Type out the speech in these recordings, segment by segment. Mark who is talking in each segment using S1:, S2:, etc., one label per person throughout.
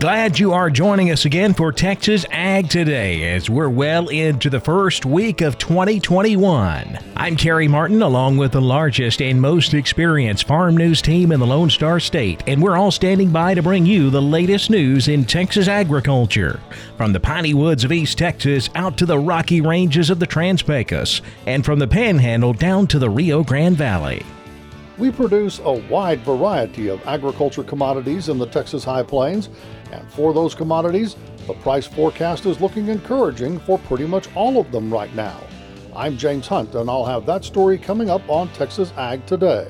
S1: Glad you are joining us again for Texas Ag Today as we're well into the first week of 2021. I'm Carey Martin along with the largest and most experienced farm news team in the Lone Star State, and we're all standing by to bring you the latest news in Texas agriculture. From the piney woods of East Texas out to the rocky ranges of the Trans Pecos, and from the Panhandle down to the Rio Grande Valley.
S2: We produce a wide variety of agriculture commodities in the Texas High Plains, and for those commodities, the price forecast is looking encouraging for pretty much all of them right now. I'm James Hunt, and I'll have that story coming up on Texas Ag Today.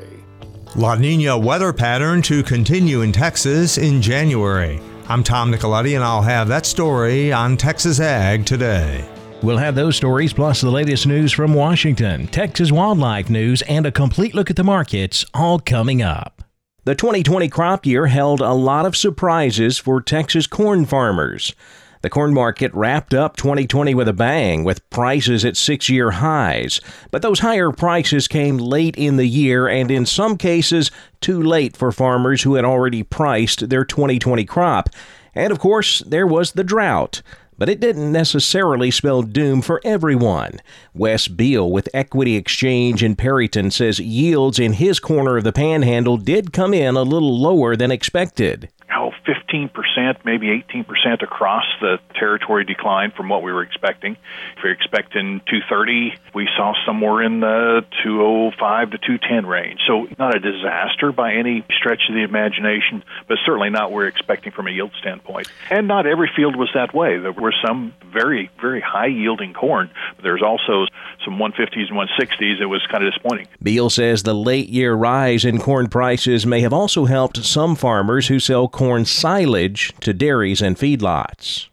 S3: La Nina weather pattern to continue in Texas in January. I'm Tom Nicoletti, and I'll have that story on Texas Ag Today.
S1: We'll have those stories plus the latest news from Washington, Texas wildlife news, and a complete look at the markets all coming up. The 2020 crop year held a lot of surprises for Texas corn farmers. The corn market wrapped up 2020 with a bang, with prices at six year highs. But those higher prices came late in the year, and in some cases, too late for farmers who had already priced their 2020 crop. And of course, there was the drought but it didn't necessarily spell doom for everyone. Wes Beal with Equity Exchange in Perryton says yields in his corner of the panhandle did come in a little lower than expected.
S4: Oh, 15%, maybe 18% across the territory decline from what we were expecting. If you're expecting 230, we saw somewhere in the 205 to 210 range. So not a disaster by any stretch of the imagination, but certainly not what we're expecting from a yield standpoint. And not every field was that way. There were some very, very high yielding corn. But there's also some 150s and 160s. It was kind of disappointing.
S1: Beal says the late year rise in corn prices may have also helped some farmers who sell corn to dairies and feedlots.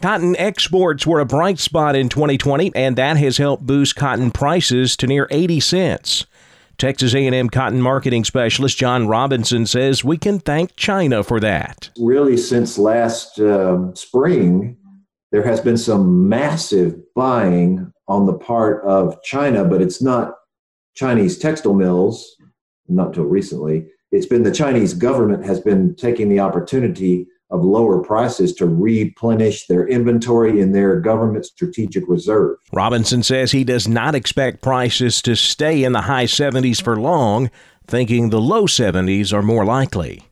S1: Cotton exports were a bright spot in 2020, and that has helped boost cotton prices to near 80 cents. Texas A&M cotton marketing specialist John Robinson says we can thank China for that.
S5: Really, since last uh, spring, there has been some massive buying on the part of China, but it's not Chinese textile mills, not until recently. It's been the Chinese government has been taking the opportunity of lower prices to replenish their inventory in their government strategic reserve.
S1: Robinson says he does not expect prices to stay in the high 70s for long, thinking the low 70s are more likely.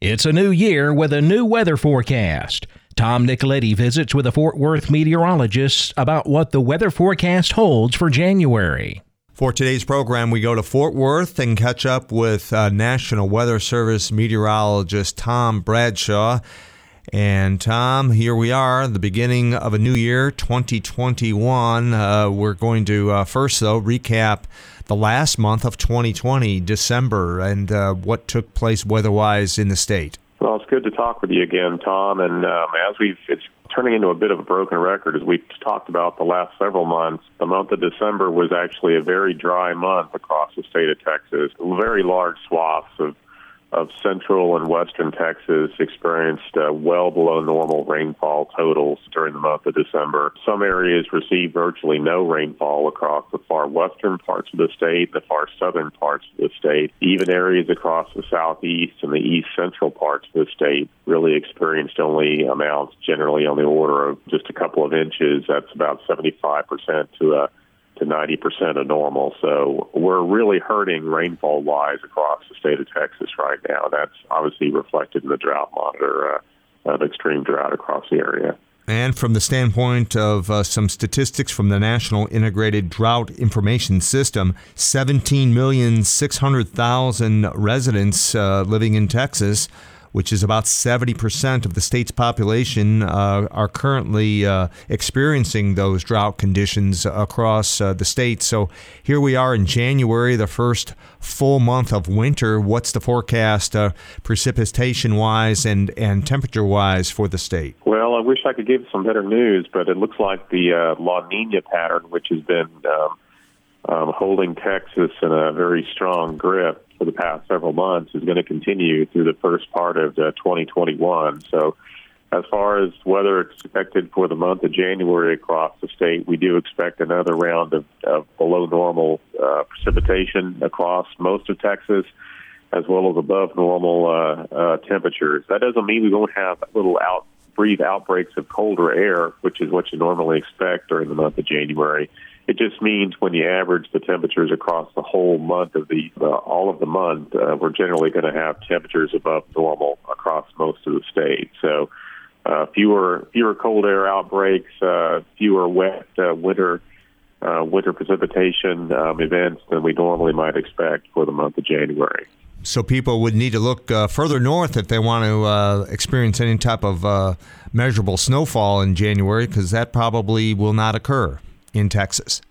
S1: It's a new year with a new weather forecast. Tom Nicoletti visits with a Fort Worth meteorologist about what the weather forecast holds for January.
S3: For today's program, we go to Fort Worth and catch up with uh, National Weather Service meteorologist Tom Bradshaw. And Tom, here we are, the beginning of a new year, 2021. Uh, we're going to uh, first, though, recap the last month of 2020, December, and uh, what took place weather-wise in the state.
S6: Well, it's good to talk with you again, Tom. And um, as we've, it's turning into a bit of a broken record, as we've talked about the last several months. The month of December was actually a very dry month across the state of Texas. Very large swaths of of central and western Texas experienced uh, well below normal rainfall totals during the month of December. Some areas received virtually no rainfall across the far western parts of the state, the far southern parts of the state. Even areas across the southeast and the east central parts of the state really experienced only amounts generally on the order of just a couple of inches. That's about 75% to a to 90% of normal. So we're really hurting rainfall wise across the state of Texas right now. That's obviously reflected in the drought monitor uh, of extreme drought across the area.
S3: And from the standpoint of uh, some statistics from the National Integrated Drought Information System, 17,600,000 residents uh, living in Texas which is about 70% of the state's population, uh, are currently uh, experiencing those drought conditions across uh, the state. So here we are in January, the first full month of winter. What's the forecast uh, precipitation wise and, and temperature wise for the state?
S6: Well, I wish I could give some better news, but it looks like the uh, La Nina pattern, which has been um, um, holding Texas in a very strong grip for the past several months is going to continue through the first part of uh, 2021. So, as far as weather expected for the month of January across the state, we do expect another round of, of below normal uh, precipitation across most of Texas, as well as above normal uh, uh, temperatures. That doesn't mean we won't have a little out brief outbreaks of colder air, which is what you normally expect during the month of January. It just means when you average the temperatures across the whole month of the uh, all of the month, uh, we're generally going to have temperatures above normal across most of the state. So uh, fewer fewer cold air outbreaks, uh, fewer wet uh, winter uh, winter precipitation um, events than we normally might expect for the month of January.
S3: So people would need to look uh, further north if they want to uh, experience any type of uh, measurable snowfall in January, because that probably will not occur in Texas?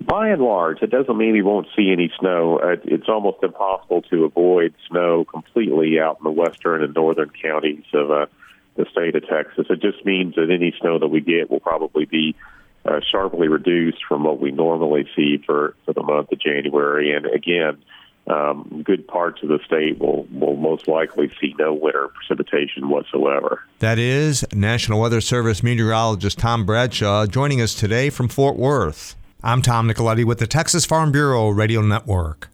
S6: By and large, it doesn't mean we won't see any snow. Uh, it's almost impossible to avoid snow completely out in the western and northern counties of uh, the state of Texas. It just means that any snow that we get will probably be uh, sharply reduced from what we normally see for, for the month of January. And again, um, good parts of the state will, will most likely see no winter precipitation whatsoever.
S3: That is National Weather Service meteorologist Tom Bradshaw joining us today from Fort Worth. I'm Tom Nicoletti with the Texas Farm Bureau Radio Network.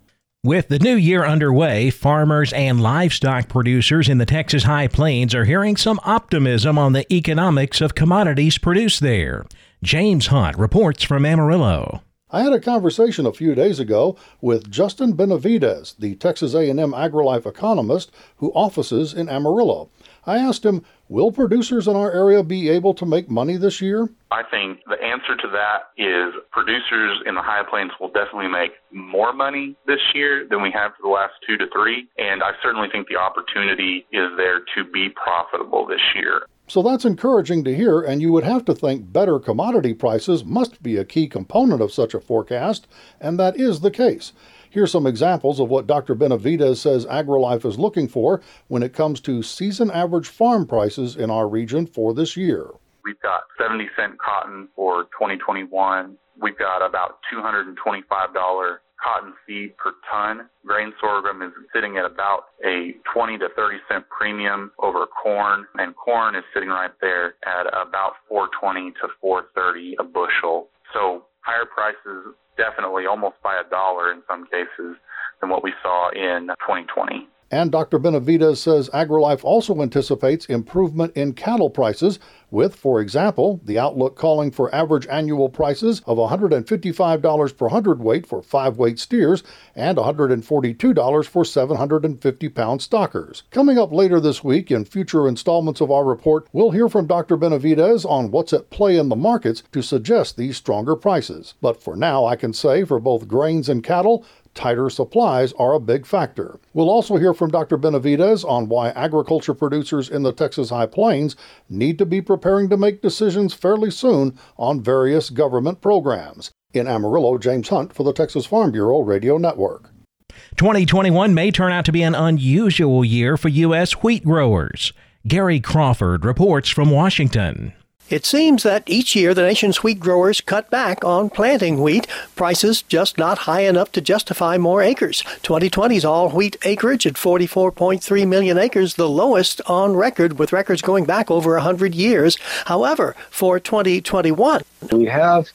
S1: With the new year underway, farmers and livestock producers in the Texas High Plains are hearing some optimism on the economics of commodities produced there. James Hunt reports from Amarillo.
S2: I had a conversation a few days ago with Justin Benavides, the Texas A&M AgriLife economist who offices in Amarillo. I asked him, will producers in our area be able to make money this year?
S7: I think the answer to that is producers in the high plains will definitely make more money this year than we have for the last two to three. And I certainly think the opportunity is there to be profitable this year.
S2: So that's encouraging to hear, and you would have to think better commodity prices must be a key component of such a forecast, and that is the case. Here's some examples of what Dr. Benavides says AgriLife is looking for when it comes to season average farm prices in our region for this year.
S7: We've got 70 cent cotton for 2021. We've got about $225 cotton feed per ton. Grain sorghum is sitting at about a 20 to 30 cent premium over corn, and corn is sitting right there at about 420 to 430 a bushel. So higher prices definitely almost by a dollar in some cases than what we saw in 2020.
S2: And Dr. Benavides says AgriLife also anticipates improvement in cattle prices, with, for example, the outlook calling for average annual prices of $155 per hundredweight for five weight steers and $142 for 750 pound stockers. Coming up later this week in future installments of our report, we'll hear from Dr. Benavides on what's at play in the markets to suggest these stronger prices. But for now, I can say for both grains and cattle, tighter supplies are a big factor. We'll also hear from Dr. Benavides on why agriculture producers in the Texas High Plains need to be preparing to make decisions fairly soon on various government programs. In Amarillo, James Hunt for the Texas Farm Bureau Radio Network.
S1: 2021 may turn out to be an unusual year for U.S. wheat growers. Gary Crawford reports from Washington.
S8: It seems that each year the nation's wheat growers cut back on planting wheat, prices just not high enough to justify more acres. 2020's all wheat acreage at 44.3 million acres, the lowest on record, with records going back over 100 years. However, for 2021,
S9: we have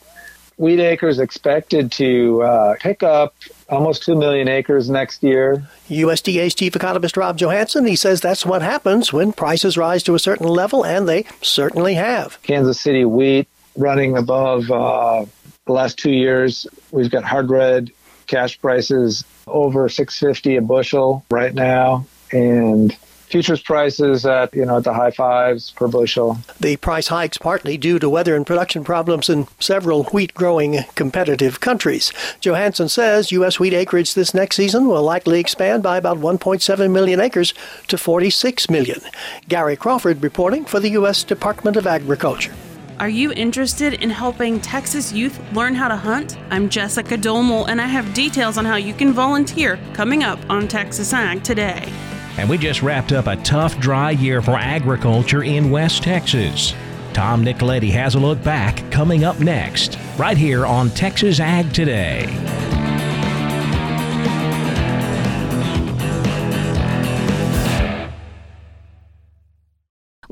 S9: wheat acres expected to uh, pick up almost 2 million acres next year.
S8: USDA's chief economist Rob Johansson, he says that's what happens when prices rise to a certain level, and they certainly have.
S9: Kansas City wheat running above uh, the last two years. We've got hard red cash prices over 650 a bushel right now, and futures prices at you know at the high fives per bushel.
S8: The price hikes partly due to weather and production problems in several wheat growing competitive countries. Johansson says U.S. wheat acreage this next season will likely expand by about 1.7 million acres to 46 million. Gary Crawford reporting for the U.S. Department of Agriculture.
S10: Are you interested in helping Texas youth learn how to hunt? I'm Jessica Domel, and I have details on how you can volunteer coming up on Texas Ag today.
S1: And we just wrapped up a tough, dry year for agriculture in West Texas. Tom Nicoletti has a look back coming up next, right here on Texas Ag Today.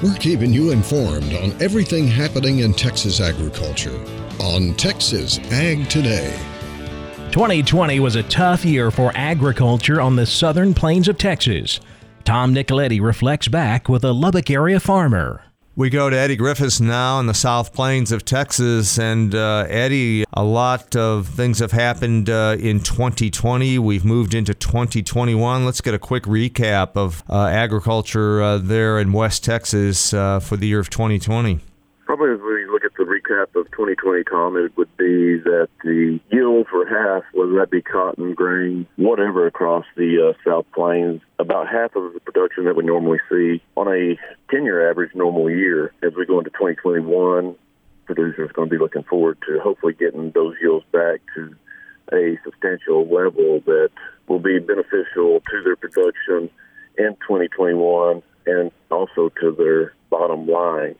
S11: We're keeping you informed on everything happening in Texas agriculture on Texas Ag Today.
S1: 2020 was a tough year for agriculture on the southern plains of Texas. Tom Nicoletti reflects back with a Lubbock area farmer.
S3: We go to Eddie Griffiths now in the South Plains of Texas. And uh, Eddie, a lot of things have happened uh, in 2020. We've moved into 2021. Let's get a quick recap of uh, agriculture uh, there in West Texas uh, for the year of 2020.
S12: Probably recap of 2020, Tom, it would be that the yield for half, whether that be cotton, grain, whatever, across the uh, South Plains, about half of the production that we normally see on a 10 year average normal year. As we go into 2021, producers are going to be looking forward to hopefully getting those yields back to a substantial level that will be beneficial to their production in 2021 and also to their bottom line.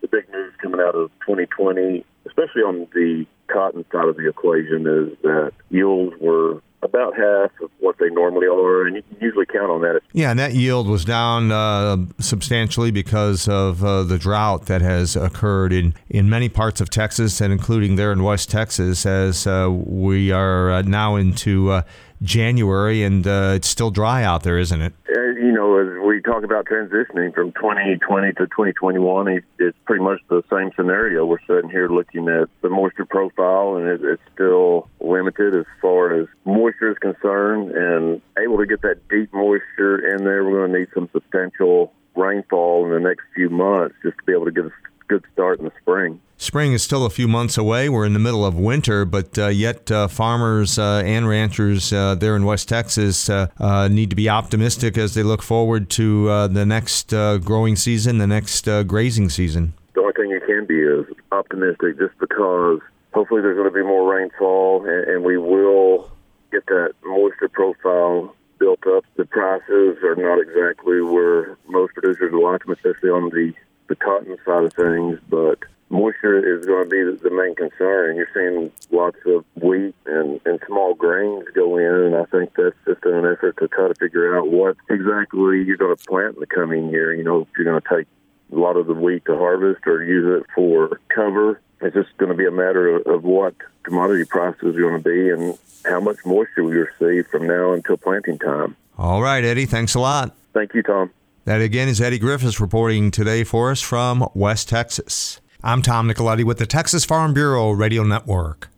S12: The big news coming out of 2020, especially on the cotton side of the equation, is that yields were about half of what they normally are, and you can usually count on that.
S3: Yeah, and that yield was down uh, substantially because of uh, the drought that has occurred in, in many parts of Texas, and including there in West Texas, as uh, we are uh, now into uh, January, and uh, it's still dry out there, isn't it?
S12: you know, as talk about transitioning from 2020 to 2021, it's pretty much the same scenario. We're sitting here looking at the moisture profile, and it's still limited as far as moisture is concerned. And able to get that deep moisture in there, we're going to need some substantial rainfall in the next few months just to be able to get a good start in the spring.
S3: Spring is still a few months away. We're in the middle of winter, but uh, yet uh, farmers uh, and ranchers uh, there in West Texas uh, uh, need to be optimistic as they look forward to the next growing season, the next grazing season.
S12: The only thing you can be is optimistic just because hopefully there's going to be more rainfall and, and we will get that moisture profile built up. The prices are not exactly where most producers would like them, especially on the, the cotton side of things, but moisture is going to be the main concern. You're seeing lots of wheat and, and small grains go in, and I think that's just an effort to try to figure out what exactly you're going to plant in the coming year. You know, if you're going to take a lot of the wheat to harvest or use it for cover. It's just going to be a matter of, of what commodity prices are going to be and how much moisture we receive from now until planting time.
S3: All right, Eddie. Thanks a lot.
S12: Thank you, Tom.
S3: That again is Eddie Griffiths reporting today for us from West Texas. I'm Tom Nicoletti with the Texas Farm Bureau Radio Network.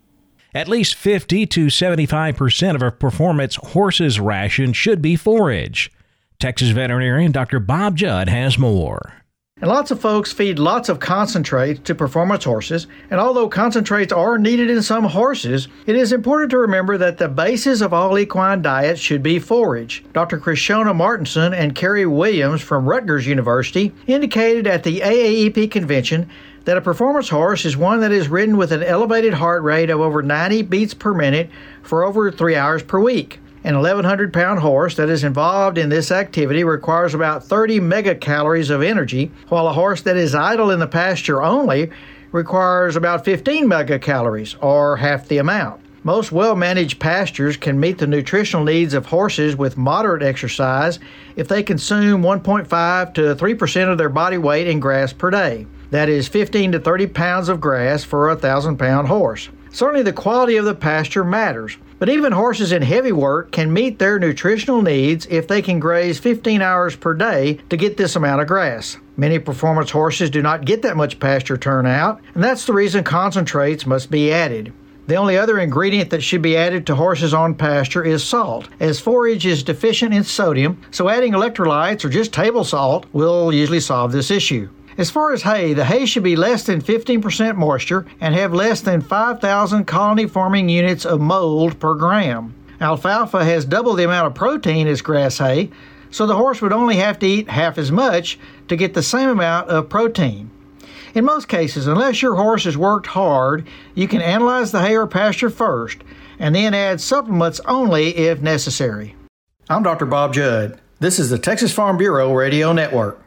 S1: At least 50 to 75% of a performance horse's ration should be forage. Texas veterinarian Dr. Bob Judd has more.
S13: And lots of folks feed lots of concentrates to performance horses, and although concentrates are needed in some horses, it is important to remember that the basis of all equine diets should be forage. Dr. Krishona Martinson and Carey Williams from Rutgers University indicated at the AAEP convention that a performance horse is one that is ridden with an elevated heart rate of over 90 beats per minute for over three hours per week. An 1,100 pound horse that is involved in this activity requires about 30 megacalories of energy, while a horse that is idle in the pasture only requires about 15 megacalories, or half the amount. Most well managed pastures can meet the nutritional needs of horses with moderate exercise if they consume 1.5 to 3% of their body weight in grass per day. That is 15 to 30 pounds of grass for a 1,000 pound horse. Certainly, the quality of the pasture matters, but even horses in heavy work can meet their nutritional needs if they can graze 15 hours per day to get this amount of grass. Many performance horses do not get that much pasture turnout, and that's the reason concentrates must be added. The only other ingredient that should be added to horses on pasture is salt, as forage is deficient in sodium, so adding electrolytes or just table salt will usually solve this issue. As far as hay, the hay should be less than 15% moisture and have less than 5,000 colony forming units of mold per gram. Alfalfa has double the amount of protein as grass hay, so the horse would only have to eat half as much to get the same amount of protein. In most cases, unless your horse has worked hard, you can analyze the hay or pasture first and then add supplements only if necessary. I'm Dr. Bob Judd. This is the Texas Farm Bureau Radio Network.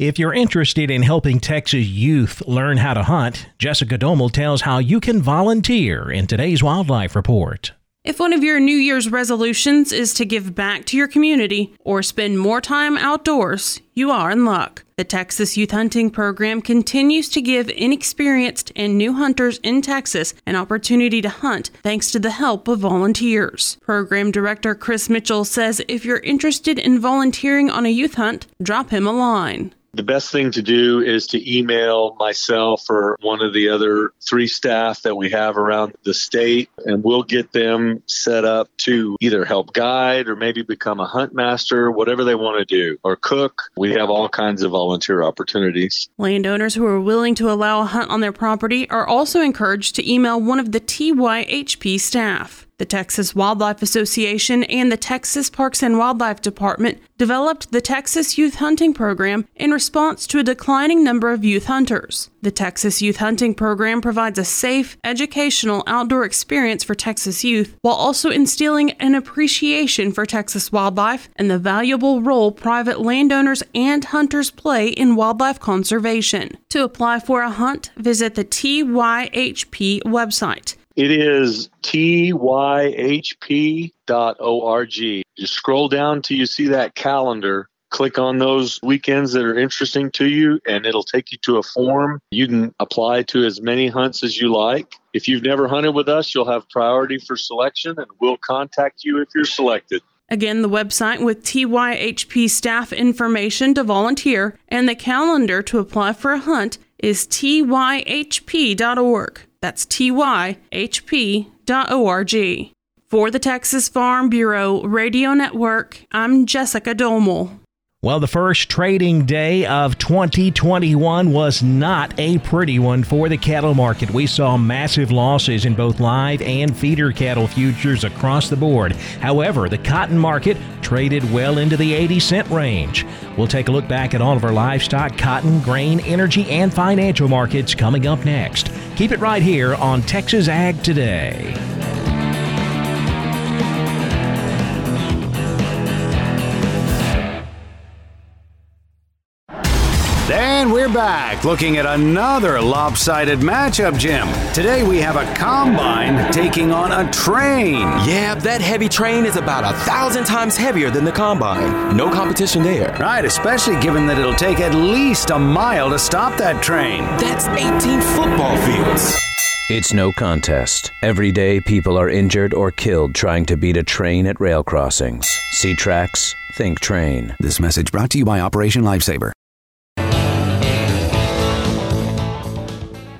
S1: If you're interested in helping Texas youth learn how to hunt, Jessica Domel tells how you can volunteer in today's Wildlife Report.
S10: If one of your New Year's resolutions is to give back to your community or spend more time outdoors, you are in luck. The Texas Youth Hunting Program continues to give inexperienced and new hunters in Texas an opportunity to hunt thanks to the help of volunteers. Program Director Chris Mitchell says if you're interested in volunteering on a youth hunt, drop him a line.
S14: The best thing to do is to email myself or one of the other three staff that we have around the state, and we'll get them set up to either help guide or maybe become a hunt master, whatever they want to do, or cook. We have all kinds of volunteer opportunities.
S10: Landowners who are willing to allow a hunt on their property are also encouraged to email one of the TYHP staff. The Texas Wildlife Association and the Texas Parks and Wildlife Department developed the Texas Youth Hunting Program in response to a declining number of youth hunters. The Texas Youth Hunting Program provides a safe, educational outdoor experience for Texas youth while also instilling an appreciation for Texas wildlife and the valuable role private landowners and hunters play in wildlife conservation. To apply for a hunt, visit the TYHP website.
S14: It is tyhp dot org. You scroll down till you see that calendar. Click on those weekends that are interesting to you, and it'll take you to a form. You can apply to as many hunts as you like. If you've never hunted with us, you'll have priority for selection, and we'll contact you if you're selected.
S10: Again, the website with TYHP staff information to volunteer and the calendar to apply for a hunt is tyhp.org. That's tyhp.org. For the Texas Farm Bureau Radio Network, I'm Jessica Domel.
S1: Well, the first trading day of 2021 was not a pretty one for the cattle market. We saw massive losses in both live and feeder cattle futures across the board. However, the cotton market traded well into the 80 cent range. We'll take a look back at all of our livestock, cotton, grain, energy, and financial markets coming up next. Keep it right here on Texas Ag Today.
S15: We're back looking at another lopsided matchup, Jim. Today we have a combine taking on a train.
S16: Yeah, that heavy train is about a thousand times heavier than the combine. No competition there.
S15: Right, especially given that it'll take at least a mile to stop that train.
S16: That's 18 football fields.
S17: It's no contest. Every day, people are injured or killed trying to beat a train at rail crossings. See tracks, think train.
S15: This message brought to you by Operation Lifesaver.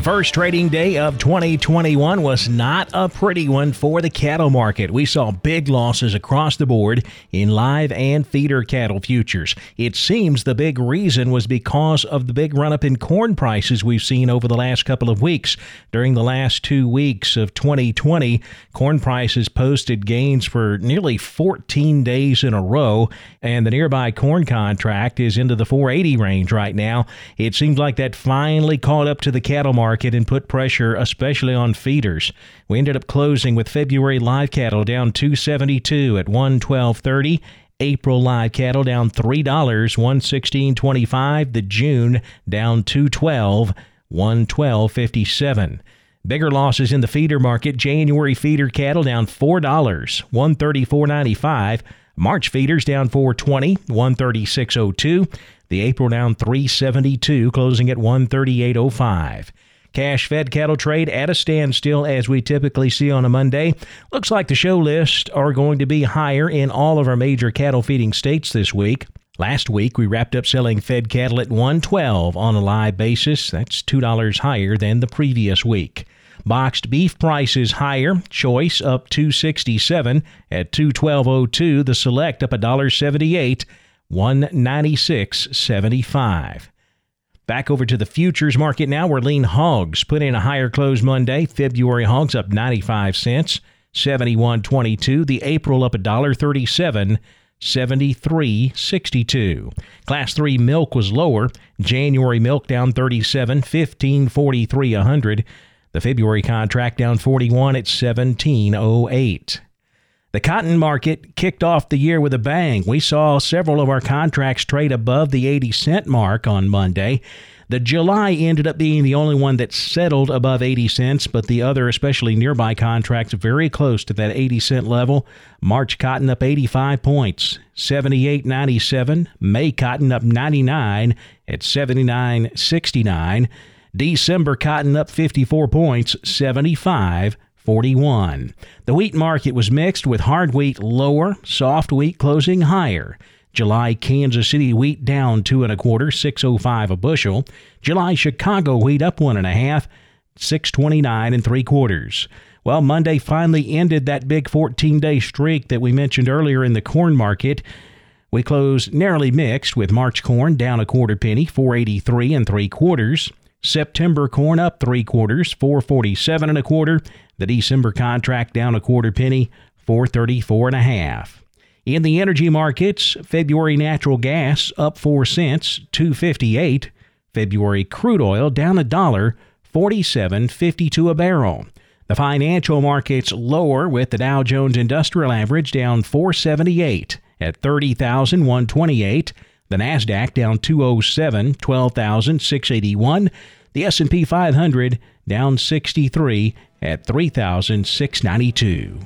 S1: The first trading day of 2021 was not a pretty one for the cattle market. We saw big losses across the board in live and feeder cattle futures. It seems the big reason was because of the big run up in corn prices we've seen over the last couple of weeks. During the last two weeks of 2020, corn prices posted gains for nearly 14 days in a row, and the nearby corn contract is into the 480 range right now. It seems like that finally caught up to the cattle market market and put pressure especially on feeders. We ended up closing with February live cattle down 272 at 112.30 April live cattle down $3, 116.25. The June down 212, 112.57. Bigger losses in the feeder market. January feeder cattle down $4, 134.95. March feeders down 420, 136.02. The April down 372, closing at 138.05. Cash fed cattle trade at a standstill as we typically see on a Monday. Looks like the show lists are going to be higher in all of our major cattle feeding states this week. Last week we wrapped up selling fed cattle at 112 on a live basis. That's $2 higher than the previous week. Boxed beef prices higher. Choice up 267 at 212.02. The select up $1.78, 196.75. Back over to the futures market now, where lean hogs put in a higher close Monday. February hogs up 95 cents, 71.22. The April up $1.37, 73.62. Class 3 milk was lower. January milk down 37, 15.43 a hundred. The February contract down 41 at 17.08. The cotton market kicked off the year with a bang. We saw several of our contracts trade above the 80 cent mark on Monday. The July ended up being the only one that settled above 80 cents, but the other, especially nearby contracts, very close to that 80 cent level. March cotton up 85 points, 78.97. May cotton up 99 at 79.69. December cotton up 54 points, 75. 41. The wheat market was mixed with hard wheat lower, soft wheat closing higher. July Kansas City wheat down two and a quarter, 605 a bushel. July Chicago wheat up one and a half, 629 and three quarters. Well, Monday finally ended that big 14 day streak that we mentioned earlier in the corn market. We closed narrowly mixed with March corn down a quarter penny, 483 and three quarters. September corn up three quarters, 447 and a quarter. The December contract down a quarter penny, 434 and a half. In the energy markets, February natural gas up 4 cents, 258. February crude oil down a dollar, 47.52 a barrel. The financial markets lower with the Dow Jones Industrial Average down 478 at 30,128. The Nasdaq down 207, 12,681. The S&P 500 down 63 at 3,692.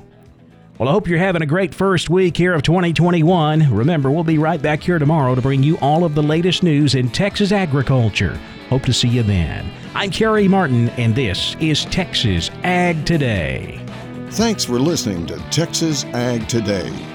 S1: Well, I hope you're having a great first week here of 2021. Remember, we'll be right back here tomorrow to bring you all of the latest news in Texas agriculture. Hope to see you then. I'm Carey Martin, and this is Texas Ag Today.
S11: Thanks for listening to Texas Ag Today.